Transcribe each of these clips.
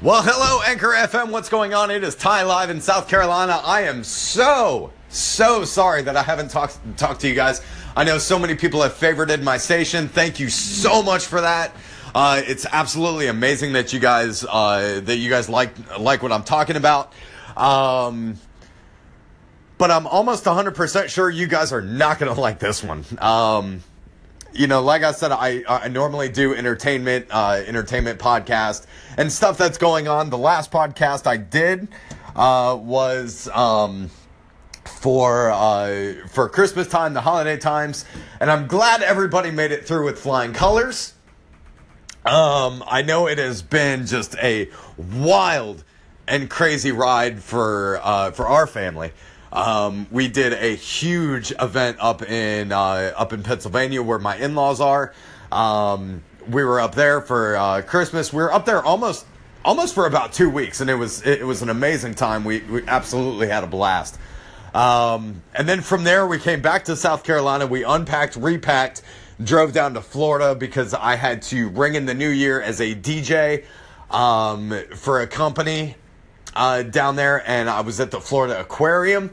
Well, hello, Anchor FM. What's going on? It is Ty Live in South Carolina. I am so, so sorry that I haven't talked talked to you guys. I know so many people have favorited my station. Thank you so much for that. Uh, it's absolutely amazing that you guys uh, that you guys like like what I'm talking about. Um, but I'm almost 100% sure you guys are not going to like this one. Um, you know, like I said, I, I normally do entertainment, uh, entertainment podcast and stuff that's going on. The last podcast I did, uh, was, um, for, uh, for Christmas time, the holiday times. And I'm glad everybody made it through with flying colors. Um, I know it has been just a wild and crazy ride for, uh, for our family. Um, we did a huge event up in uh, up in Pennsylvania where my in laws are. Um, we were up there for uh, Christmas. We were up there almost almost for about two weeks, and it was it was an amazing time. We we absolutely had a blast. Um, and then from there, we came back to South Carolina. We unpacked, repacked, drove down to Florida because I had to ring in the new year as a DJ um, for a company uh, down there, and I was at the Florida Aquarium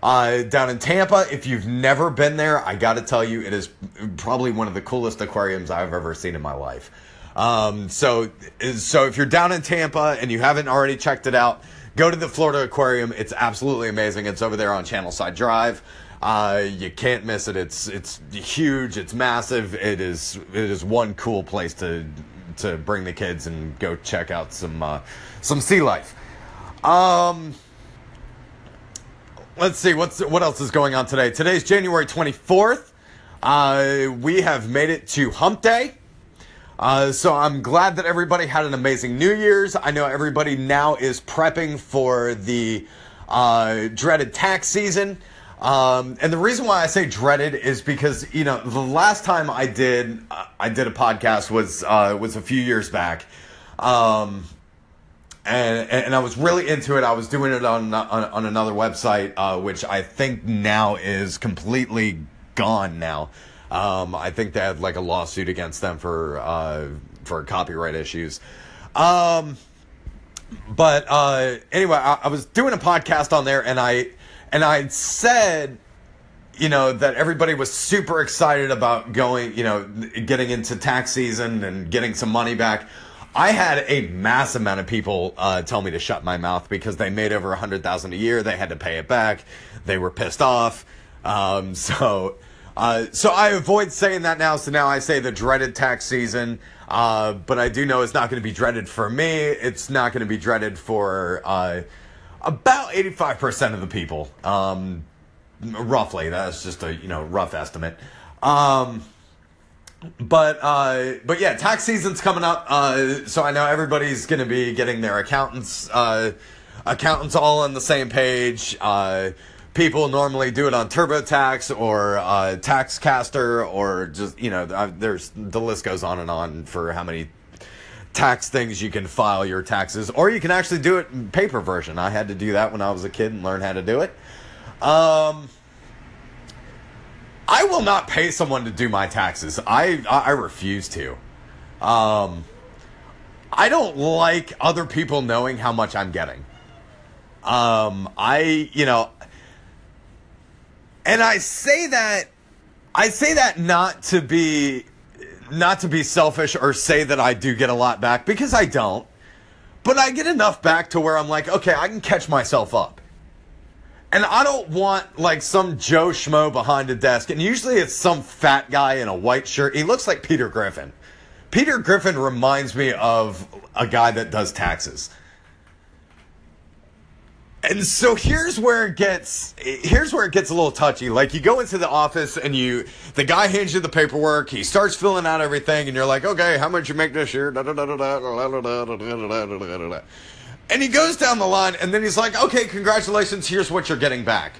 uh, down in Tampa. If you've never been there, I got to tell you, it is probably one of the coolest aquariums I've ever seen in my life. Um, so, so if you're down in Tampa and you haven't already checked it out, go to the Florida Aquarium. It's absolutely amazing. It's over there on Channelside Drive. Uh, you can't miss it. It's it's huge. It's massive. It is it is one cool place to to bring the kids and go check out some uh, some sea life. Um, let's see what's what else is going on today. Today's January 24th. Uh, we have made it to Hump Day. Uh, so I'm glad that everybody had an amazing New Year's. I know everybody now is prepping for the uh, dreaded tax season. Um, and the reason why I say dreaded is because you know the last time I did uh, I did a podcast was uh, was a few years back. Um, and and I was really into it. I was doing it on on, on another website, uh, which I think now is completely gone. Now, um, I think they had like a lawsuit against them for uh, for copyright issues. Um, but uh, anyway, I, I was doing a podcast on there, and I and I said you know that everybody was super excited about going you know getting into tax season and getting some money back I had a mass amount of people uh, tell me to shut my mouth because they made over a hundred thousand a year. They had to pay it back. They were pissed off. Um, so, uh, so I avoid saying that now. So now I say the dreaded tax season. Uh, but I do know it's not going to be dreaded for me. It's not going to be dreaded for uh, about eighty-five percent of the people. Um, roughly, that's just a you know rough estimate. Um, but uh, but yeah, tax season's coming up, uh, so I know everybody's going to be getting their accountants uh, accountants all on the same page. Uh, people normally do it on TurboTax or uh, TaxCaster or just you know uh, there's the list goes on and on for how many tax things you can file your taxes, or you can actually do it in paper version. I had to do that when I was a kid and learn how to do it. Um, I will not pay someone to do my taxes. I I refuse to. Um, I don't like other people knowing how much I'm getting. Um, I you know, and I say that I say that not to be not to be selfish or say that I do get a lot back because I don't. But I get enough back to where I'm like, okay, I can catch myself up. And I don't want like some Joe Schmo behind a desk. And usually it's some fat guy in a white shirt. He looks like Peter Griffin. Peter Griffin reminds me of a guy that does taxes. And so here's where it gets here's where it gets a little touchy. Like you go into the office and you the guy hands you the paperwork, he starts filling out everything and you're like, "Okay, how much you make this year?" And he goes down the line and then he's like, okay, congratulations, here's what you're getting back.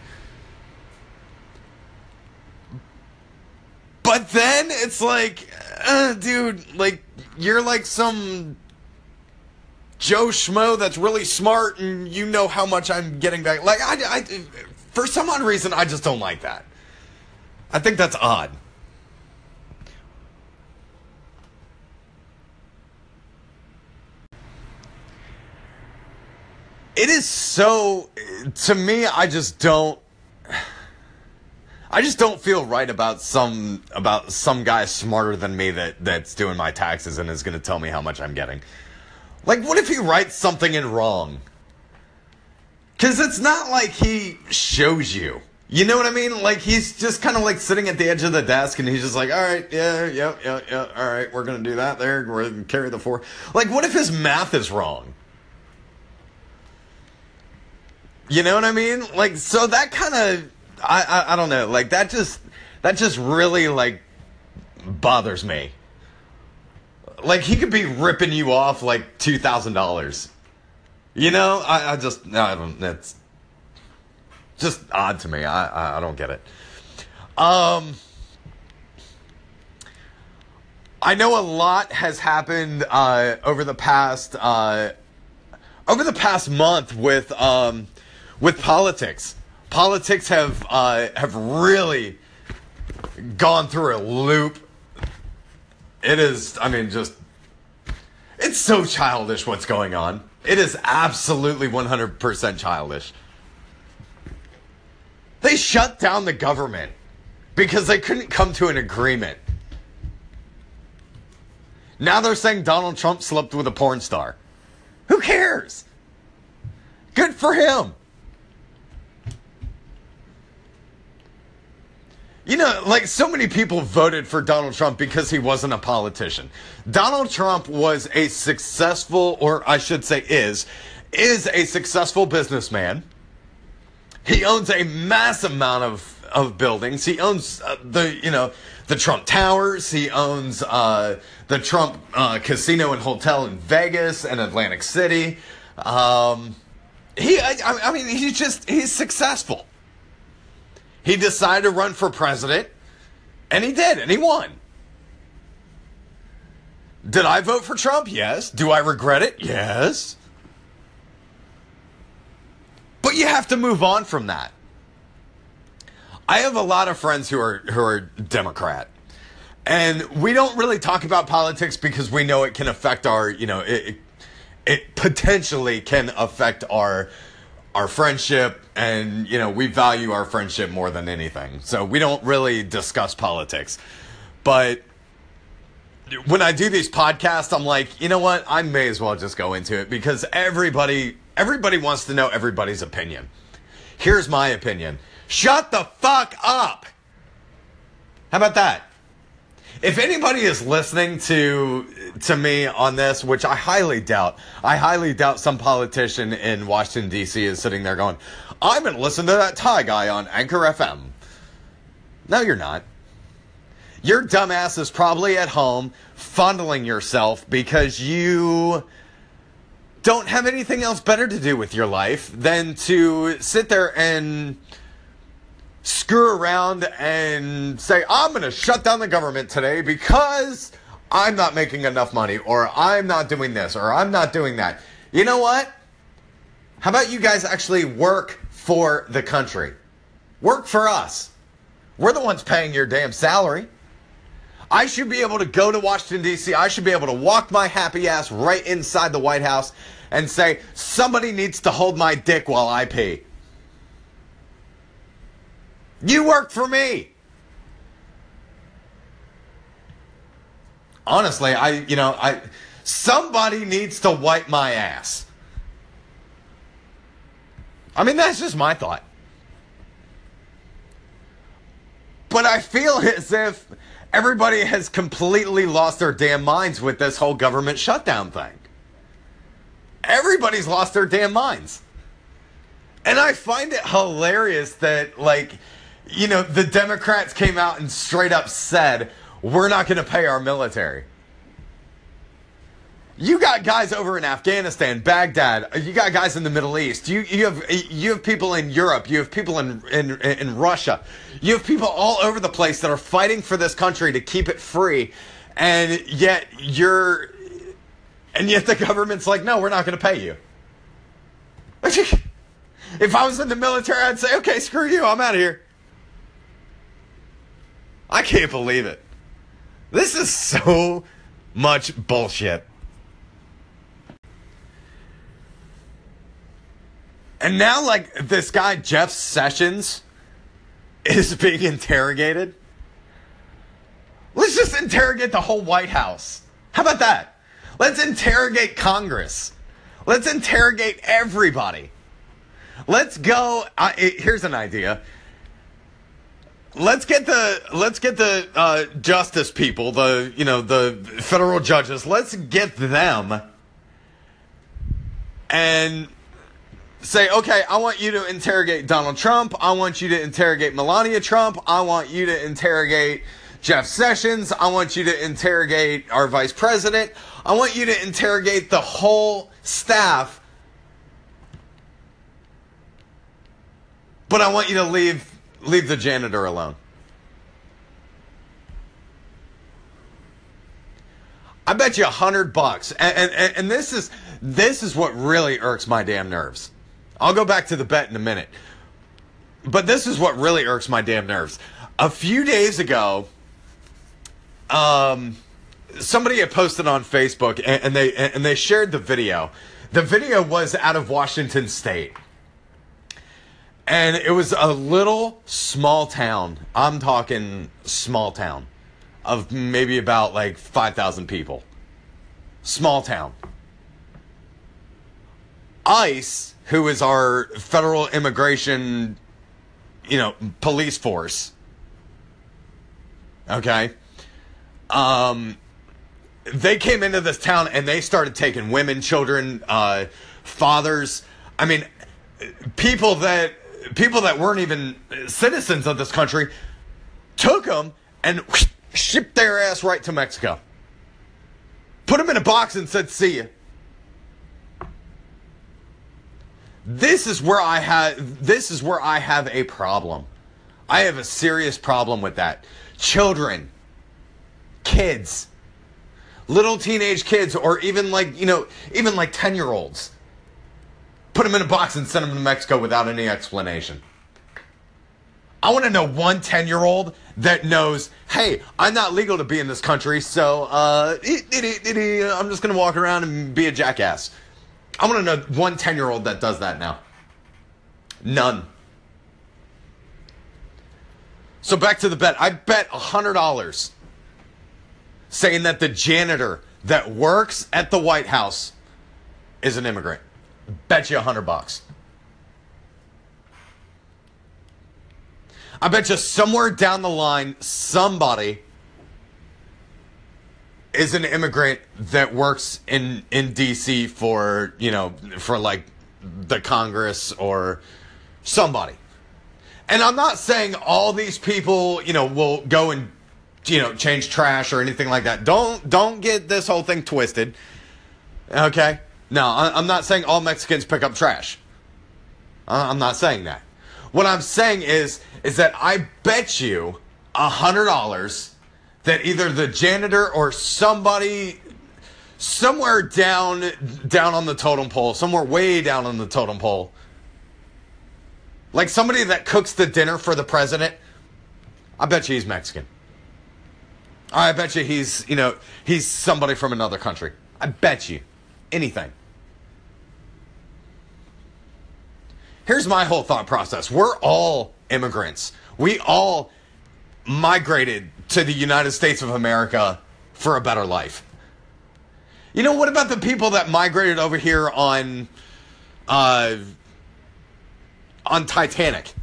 But then it's like, uh, dude, like, you're like some Joe Schmo that's really smart and you know how much I'm getting back. Like, I, I, for some odd reason, I just don't like that. I think that's odd. It is so to me I just don't I just don't feel right about some about some guy smarter than me that that's doing my taxes and is going to tell me how much I'm getting. Like what if he writes something in wrong? Cuz it's not like he shows you. You know what I mean? Like he's just kind of like sitting at the edge of the desk and he's just like, "All right, yeah, yeah, yeah, yeah. All right, we're going to do that there. We're to carry the four. Like what if his math is wrong? You know what I mean? Like, so that kind of, I, I, I don't know. Like that just, that just really like bothers me. Like he could be ripping you off like two thousand dollars. You know, I, I just, I don't. That's just odd to me. I, I, I don't get it. Um. I know a lot has happened uh, over the past uh, over the past month with um, with politics. Politics have uh, have really gone through a loop. It is, I mean, just it's so childish what's going on. It is absolutely 100% childish. They shut down the government because they couldn't come to an agreement. Now they're saying Donald Trump slept with a porn star. Who cares? Good for him. You know, like so many people voted for Donald Trump because he wasn't a politician. Donald Trump was a successful, or I should say is, is a successful businessman. He owns a massive amount of, of buildings. He owns uh, the, you know, the Trump Towers. He owns uh, the Trump uh, Casino and Hotel in Vegas and Atlantic City. Um, he, I, I mean, he's just, he's successful. He decided to run for president, and he did, and he won. Did I vote for Trump? Yes. Do I regret it? Yes. But you have to move on from that. I have a lot of friends who are who are Democrat. And we don't really talk about politics because we know it can affect our, you know, it, it potentially can affect our our friendship and you know we value our friendship more than anything. So we don't really discuss politics. But when i do these podcasts i'm like you know what? I may as well just go into it because everybody everybody wants to know everybody's opinion. Here's my opinion. Shut the fuck up. How about that if anybody is listening to to me on this, which I highly doubt, I highly doubt some politician in Washington D.C. is sitting there going, "I'm to listen to that Ty guy on Anchor FM." No, you're not. Your dumbass is probably at home fondling yourself because you don't have anything else better to do with your life than to sit there and screw around and say, I'm going to shut down the government today because I'm not making enough money, or I'm not doing this, or I'm not doing that. You know what? How about you guys actually work for the country? Work for us. We're the ones paying your damn salary. I should be able to go to Washington, D.C., I should be able to walk my happy ass right inside the White House and say, somebody needs to hold my dick while I pee. You work for me. Honestly, I, you know, I, somebody needs to wipe my ass. I mean, that's just my thought. But I feel as if everybody has completely lost their damn minds with this whole government shutdown thing. Everybody's lost their damn minds. And I find it hilarious that, like, you know, the Democrats came out and straight up said, we're not going to pay our military. You got guys over in Afghanistan, Baghdad. You got guys in the Middle East. You you have you have people in Europe. You have people in in in Russia. You have people all over the place that are fighting for this country to keep it free, and yet you're, and yet the government's like, no, we're not going to pay you. if I was in the military, I'd say, okay, screw you, I'm out of here. I can't believe it. This is so much bullshit. And now, like, this guy, Jeff Sessions, is being interrogated. Let's just interrogate the whole White House. How about that? Let's interrogate Congress. Let's interrogate everybody. Let's go. Uh, here's an idea. Let's get the let's get the uh, justice people, the you know the federal judges. Let's get them and say, okay, I want you to interrogate Donald Trump. I want you to interrogate Melania Trump. I want you to interrogate Jeff Sessions. I want you to interrogate our vice president. I want you to interrogate the whole staff. But I want you to leave leave the janitor alone. I bet you a hundred bucks. And, and, and this is this is what really irks my damn nerves. I'll go back to the bet in a minute. But this is what really irks my damn nerves. A few days ago, um, somebody had posted on Facebook and, and they and they shared the video. The video was out of Washington State. And it was a little small town. I'm talking small town of maybe about like 5,000 people. Small town. ICE, who is our federal immigration, you know, police force. Okay. Um, they came into this town and they started taking women, children, uh, fathers. I mean, people that people that weren't even citizens of this country took them and shipped their ass right to Mexico. Put them in a box and said, "See you." This is where I have this is where I have a problem. I have a serious problem with that. Children, kids, little teenage kids or even like, you know, even like 10-year-olds. Put them in a box and send them to Mexico without any explanation. I want to know one 10 year old that knows, hey, I'm not legal to be in this country, so uh, I'm just going to walk around and be a jackass. I want to know one 10 year old that does that now. None. So back to the bet. I bet $100 saying that the janitor that works at the White House is an immigrant. Bet you a 100 bucks. I bet you somewhere down the line, somebody is an immigrant that works in in DC for you know for like the Congress or somebody. And I'm not saying all these people, you know, will go and you know change trash or anything like that. Don't don't get this whole thing twisted. Okay? No, I'm not saying all Mexicans pick up trash. Uh, I'm not saying that. What I'm saying is is that I bet you a hundred dollars that either the janitor or somebody somewhere down down on the totem pole, somewhere way down on the totem pole, like somebody that cooks the dinner for the president, I bet you he's Mexican. I bet you he's, you know, he's somebody from another country. I bet you anything. Here's my whole thought process. We're all immigrants. We all migrated to the United States of America for a better life. You know, what about the people that migrated over here on uh, on Titanic?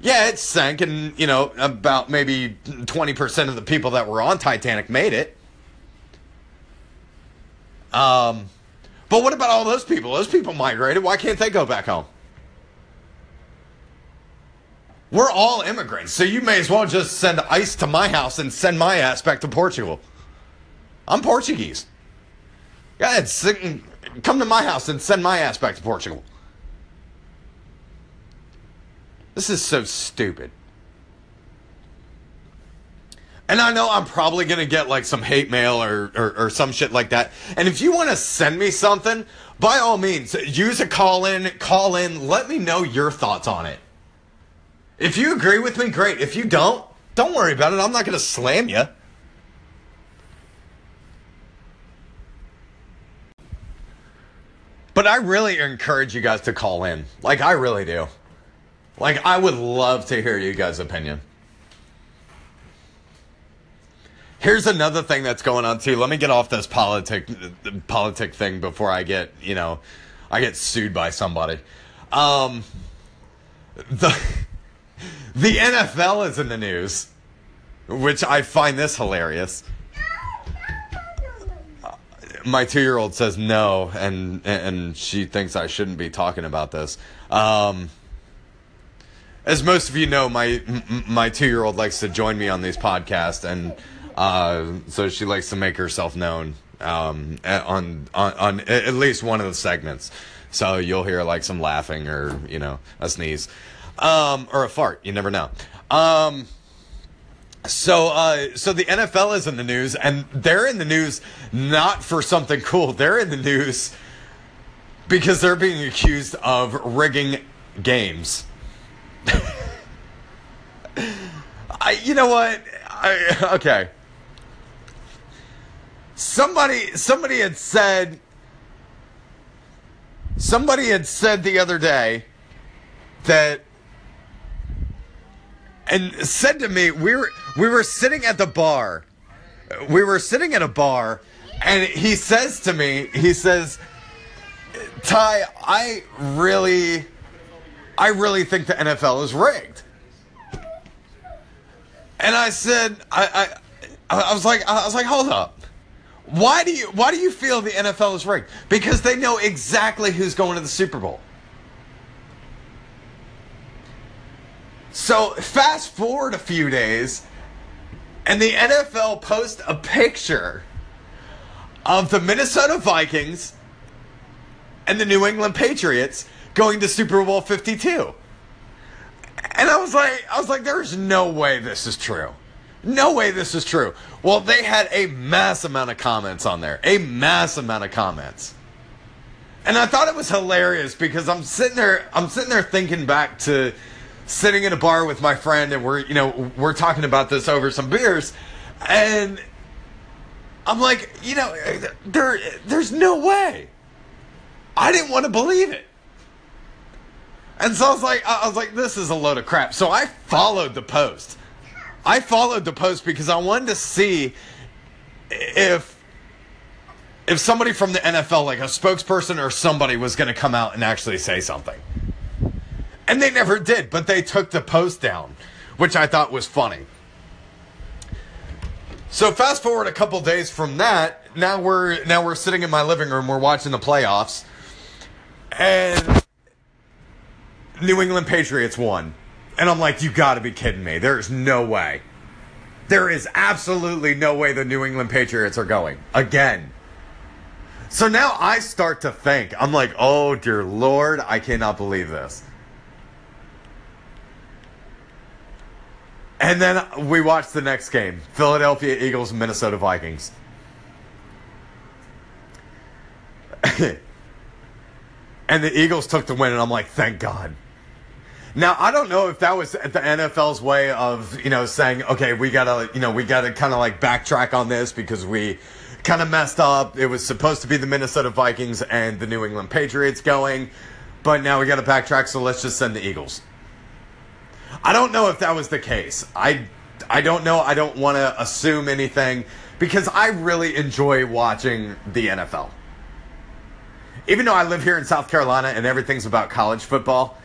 Yeah, it sank, and you know, about maybe twenty percent of the people that were on Titanic made it. Um, but what about all those people? Those people migrated. Why can't they go back home? We're all immigrants, so you may as well just send ICE to my house and send my ass back to Portugal. I'm Portuguese. Go ahead, come to my house and send my ass back to Portugal. This is so stupid. And I know I'm probably going to get like some hate mail or, or, or, some shit like that. And if you want to send me something, by all means, use a call in, call in, let me know your thoughts on it. If you agree with me, great. If you don't, don't worry about it. I'm not going to slam you. But I really encourage you guys to call in. Like, I really do. Like, I would love to hear you guys' opinion. Here's another thing that's going on too. Let me get off this politic politic thing before I get, you know, I get sued by somebody. Um, the the NFL is in the news, which I find this hilarious. My two-year-old says no, and and she thinks I shouldn't be talking about this. Um, as most of you know, my my two-year-old likes to join me on these podcasts, and uh, so she likes to make herself known um, on, on on at least one of the segments. So you'll hear like some laughing or you know a sneeze um, or a fart. You never know. Um, so, uh, so the NFL is in the news, and they're in the news not for something cool. They're in the news because they're being accused of rigging games. I, you know what? I, okay. Somebody, somebody had said. Somebody had said the other day that and said to me, we were we were sitting at the bar. We were sitting at a bar, and he says to me, he says, Ty, I really, I really think the NFL is rigged. And I said, I, I, I was like, I was like, hold up. Why do you, why do you feel the NFL is rigged? Because they know exactly who's going to the Super Bowl. So fast forward a few days, and the NFL posts a picture of the Minnesota Vikings and the New England Patriots going to Super Bowl 52. And I was like, I was like, there's no way this is true. No way this is true. Well, they had a mass amount of comments on there. A mass amount of comments. And I thought it was hilarious because I'm sitting there I'm sitting there thinking back to sitting in a bar with my friend and we're you know we're talking about this over some beers and I'm like, you know, there there's no way. I didn't want to believe it. And so I was like I was like this is a load of crap. So I followed the post. I followed the post because I wanted to see if if somebody from the NFL like a spokesperson or somebody was going to come out and actually say something. And they never did, but they took the post down, which I thought was funny. So fast forward a couple days from that, now we're now we're sitting in my living room, we're watching the playoffs, and New England Patriots won. And I'm like, you gotta be kidding me. There's no way. There is absolutely no way the New England Patriots are going. Again. So now I start to think, I'm like, oh dear Lord, I cannot believe this. And then we watch the next game Philadelphia Eagles, Minnesota Vikings. and the Eagles took the win, and I'm like, thank God. Now I don't know if that was the NFL's way of you know saying okay we gotta you know we gotta kind of like backtrack on this because we kind of messed up. It was supposed to be the Minnesota Vikings and the New England Patriots going, but now we gotta backtrack. So let's just send the Eagles. I don't know if that was the case. I I don't know. I don't want to assume anything because I really enjoy watching the NFL. Even though I live here in South Carolina and everything's about college football,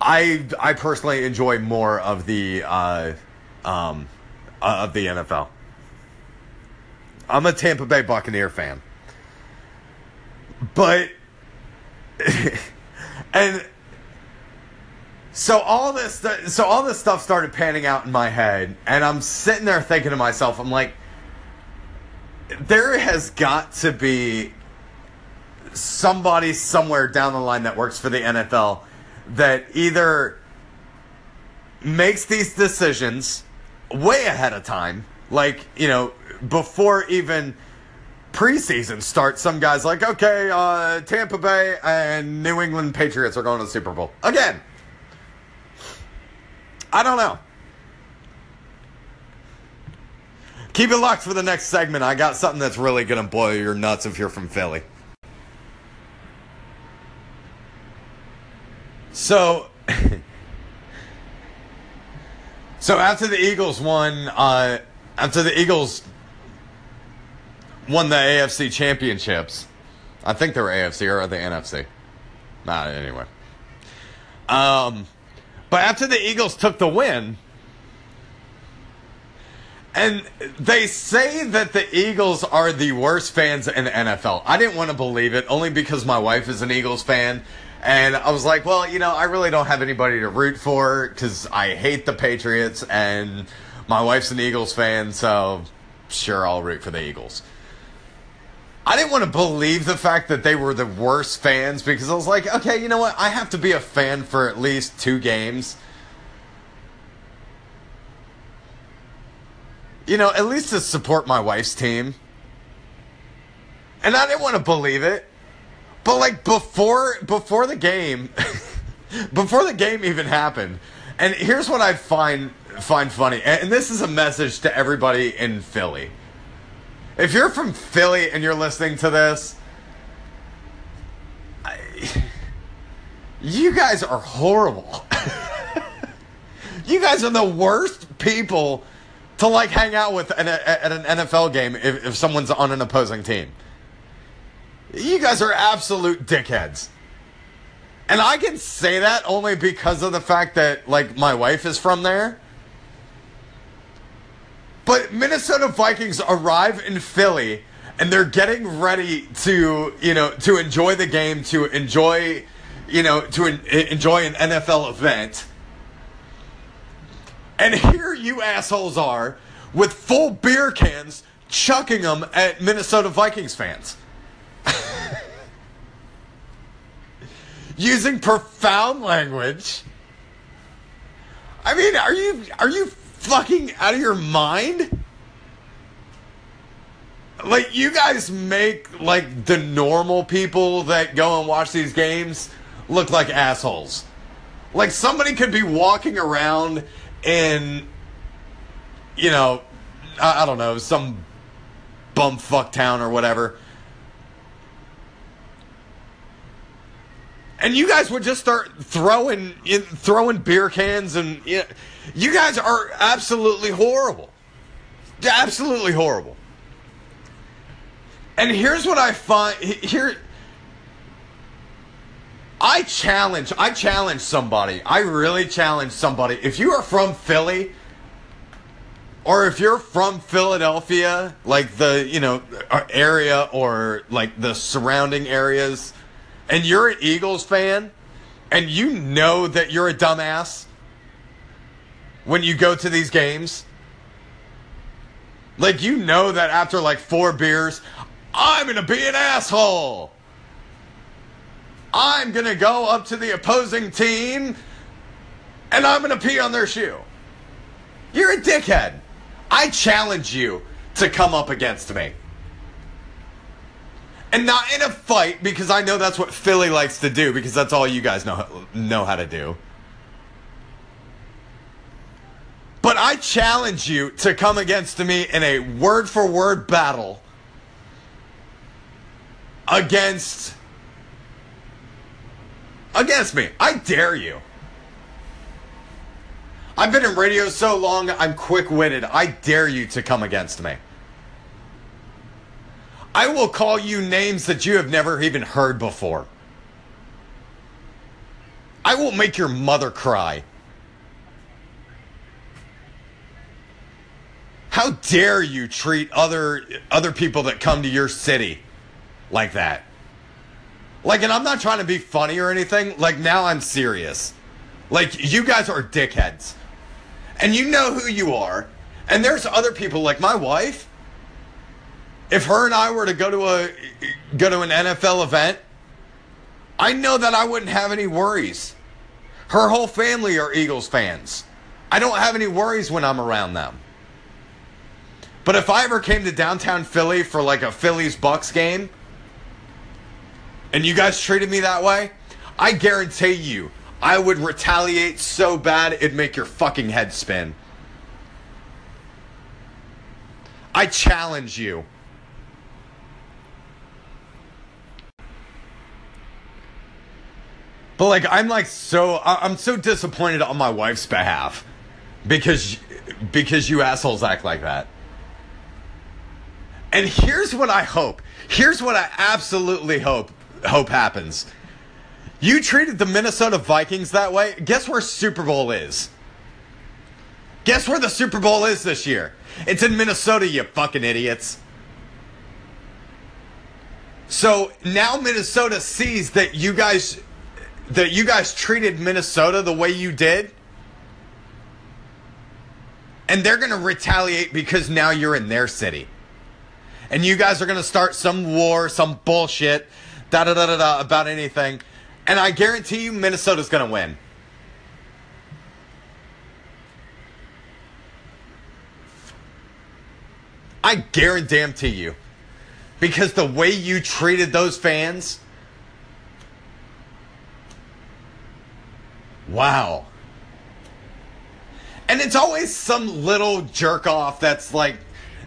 I I personally enjoy more of the uh, um, uh, of the NFL. I'm a Tampa Bay Buccaneer fan, but and so all this so all this stuff started panning out in my head and i'm sitting there thinking to myself i'm like there has got to be somebody somewhere down the line that works for the NFL that either makes these decisions way ahead of time like you know before even preseason starts some guys like okay uh, tampa bay and new england patriots are going to the super bowl again I don't know. Keep it locked for the next segment. I got something that's really going to blow your nuts if you're from Philly. So, so after the Eagles won, uh, after the Eagles won the AFC championships, I think they were AFC or the NFC. Nah, anyway. Um, but after the Eagles took the win, and they say that the Eagles are the worst fans in the NFL. I didn't want to believe it, only because my wife is an Eagles fan. And I was like, well, you know, I really don't have anybody to root for because I hate the Patriots, and my wife's an Eagles fan, so sure, I'll root for the Eagles. I didn't want to believe the fact that they were the worst fans because I was like, okay, you know what? I have to be a fan for at least two games you know, at least to support my wife's team. And I didn't want to believe it. But like before before the game before the game even happened. And here's what I find find funny. And this is a message to everybody in Philly. If you're from Philly and you're listening to this, I, you guys are horrible. you guys are the worst people to like hang out with at an NFL game if, if someone's on an opposing team. You guys are absolute dickheads. And I can say that only because of the fact that like my wife is from there. But Minnesota Vikings arrive in Philly and they're getting ready to, you know, to enjoy the game, to enjoy, you know, to enjoy an NFL event and here you assholes are with full beer cans chucking them at Minnesota Vikings fans. Using profound language. I mean, are you are you fucking out of your mind? Like you guys make like the normal people that go and watch these games look like assholes. Like somebody could be walking around in, you know, I, I don't know, some bumfuck town or whatever. And you guys would just start throwing in, throwing beer cans and you, know, you guys are absolutely horrible. Absolutely horrible. And here's what I find here I challenge, I challenge somebody. I really challenge somebody. If you are from Philly, or if you're from Philadelphia, like the, you know, uh, area or like the surrounding areas, and you're an Eagles fan, and you know that you're a dumbass when you go to these games, like you know that after like four beers, I'm going to be an asshole. I'm going to go up to the opposing team and I'm going to pee on their shoe. You're a dickhead. I challenge you to come up against me. And not in a fight because I know that's what Philly likes to do because that's all you guys know know how to do. But I challenge you to come against me in a word for word battle against against me. I dare you. I've been in radio so long, I'm quick witted. I dare you to come against me. I will call you names that you have never even heard before. I will make your mother cry. How dare you treat other other people that come to your city like that? Like, and I'm not trying to be funny or anything. Like, now I'm serious. Like, you guys are dickheads. And you know who you are. And there's other people, like my wife. If her and I were to go to a go to an NFL event, I know that I wouldn't have any worries. Her whole family are Eagles fans. I don't have any worries when I'm around them. But if I ever came to downtown Philly for like a Phillies Bucks game, and you guys treated me that way, I guarantee you, I would retaliate so bad it'd make your fucking head spin. I challenge you. But like I'm like so I'm so disappointed on my wife's behalf because because you assholes act like that. And here's what I hope. Here's what I absolutely hope hope happens. You treated the Minnesota Vikings that way. Guess where Super Bowl is? Guess where the Super Bowl is this year? It's in Minnesota, you fucking idiots. So now Minnesota sees that you guys that you guys treated Minnesota the way you did. And they're going to retaliate because now you're in their city. And you guys are going to start some war, some bullshit, da da da da da about anything. And I guarantee you Minnesota's going to win. I guarantee you. Because the way you treated those fans. Wow. And it's always some little jerk off that's like,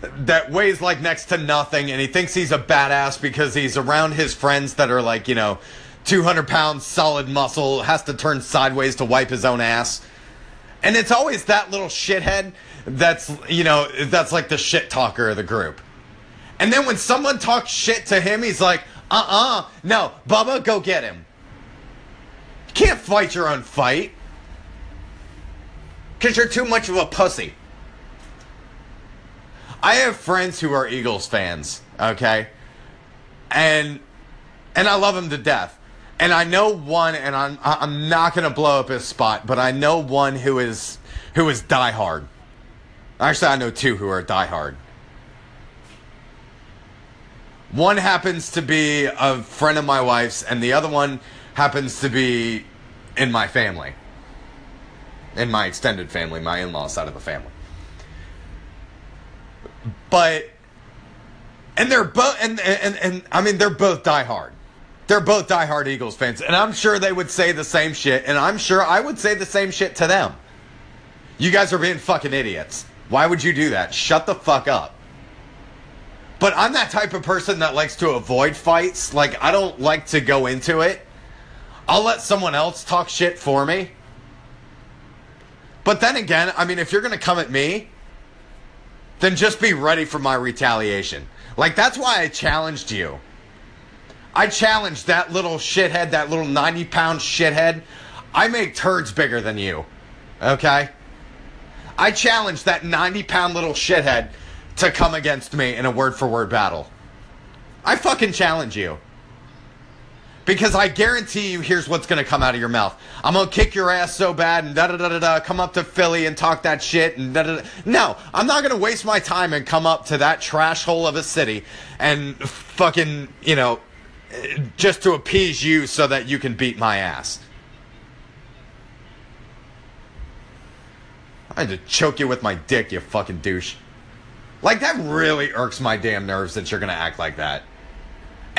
that weighs like next to nothing and he thinks he's a badass because he's around his friends that are like, you know, 200 pounds solid muscle, has to turn sideways to wipe his own ass. And it's always that little shithead that's, you know, that's like the shit talker of the group. And then when someone talks shit to him, he's like, uh uh no, Bubba, go get him. You can't fight your own fight. Because you're too much of a pussy. I have friends who are Eagles fans, okay? And and I love them to death. And I know one, and I'm I'm not gonna blow up his spot, but I know one who is who is diehard. Actually, I know two who are diehard. One happens to be a friend of my wife's, and the other one happens to be in my family, in my extended family, my in-law side of the family. But and they're both and, and and I mean they're both diehard. They're both diehard Eagles fans, and I'm sure they would say the same shit, and I'm sure I would say the same shit to them. You guys are being fucking idiots. Why would you do that? Shut the fuck up. But I'm that type of person that likes to avoid fights. Like, I don't like to go into it. I'll let someone else talk shit for me. But then again, I mean, if you're going to come at me, then just be ready for my retaliation. Like, that's why I challenged you. I challenged that little shithead, that little 90 pound shithead. I make turds bigger than you. Okay? I challenged that 90 pound little shithead to come against me in a word for word battle. I fucking challenge you. Because I guarantee you, here's what's gonna come out of your mouth. I'm gonna kick your ass so bad and da da da da come up to Philly and talk that shit and da da da. No, I'm not gonna waste my time and come up to that trash hole of a city and fucking, you know, just to appease you so that you can beat my ass. I had to choke you with my dick, you fucking douche. Like, that really irks my damn nerves that you're gonna act like that.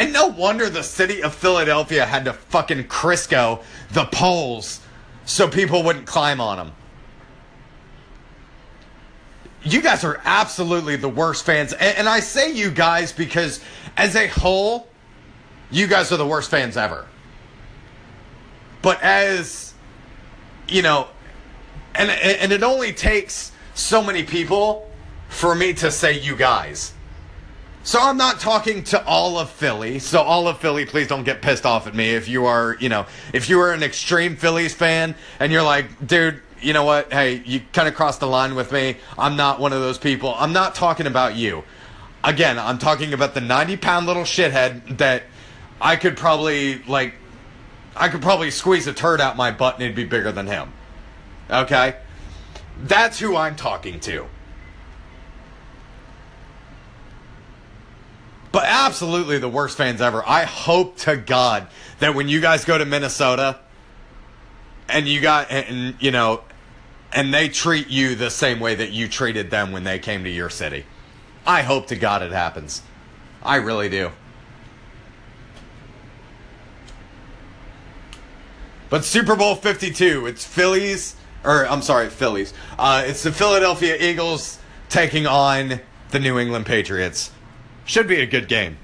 And no wonder the city of Philadelphia had to fucking Crisco the poles so people wouldn't climb on them. You guys are absolutely the worst fans. And, and I say you guys because, as a whole, you guys are the worst fans ever. But as, you know, and, and it only takes so many people for me to say you guys. So I'm not talking to all of Philly. So all of Philly, please don't get pissed off at me if you are, you know, if you are an extreme Phillies fan and you're like, dude, you know what? Hey, you kind of crossed the line with me. I'm not one of those people. I'm not talking about you. Again, I'm talking about the 90 pound little shithead that I could probably like I could probably squeeze a turd out my butt and it'd be bigger than him. Okay? That's who I'm talking to. But absolutely the worst fans ever. I hope to God that when you guys go to Minnesota and you got and you know and they treat you the same way that you treated them when they came to your city. I hope to God it happens. I really do. But Super Bowl 52, it's Phillies, or I'm sorry, Phillies. Uh, it's the Philadelphia Eagles taking on the New England Patriots. Should be a good game.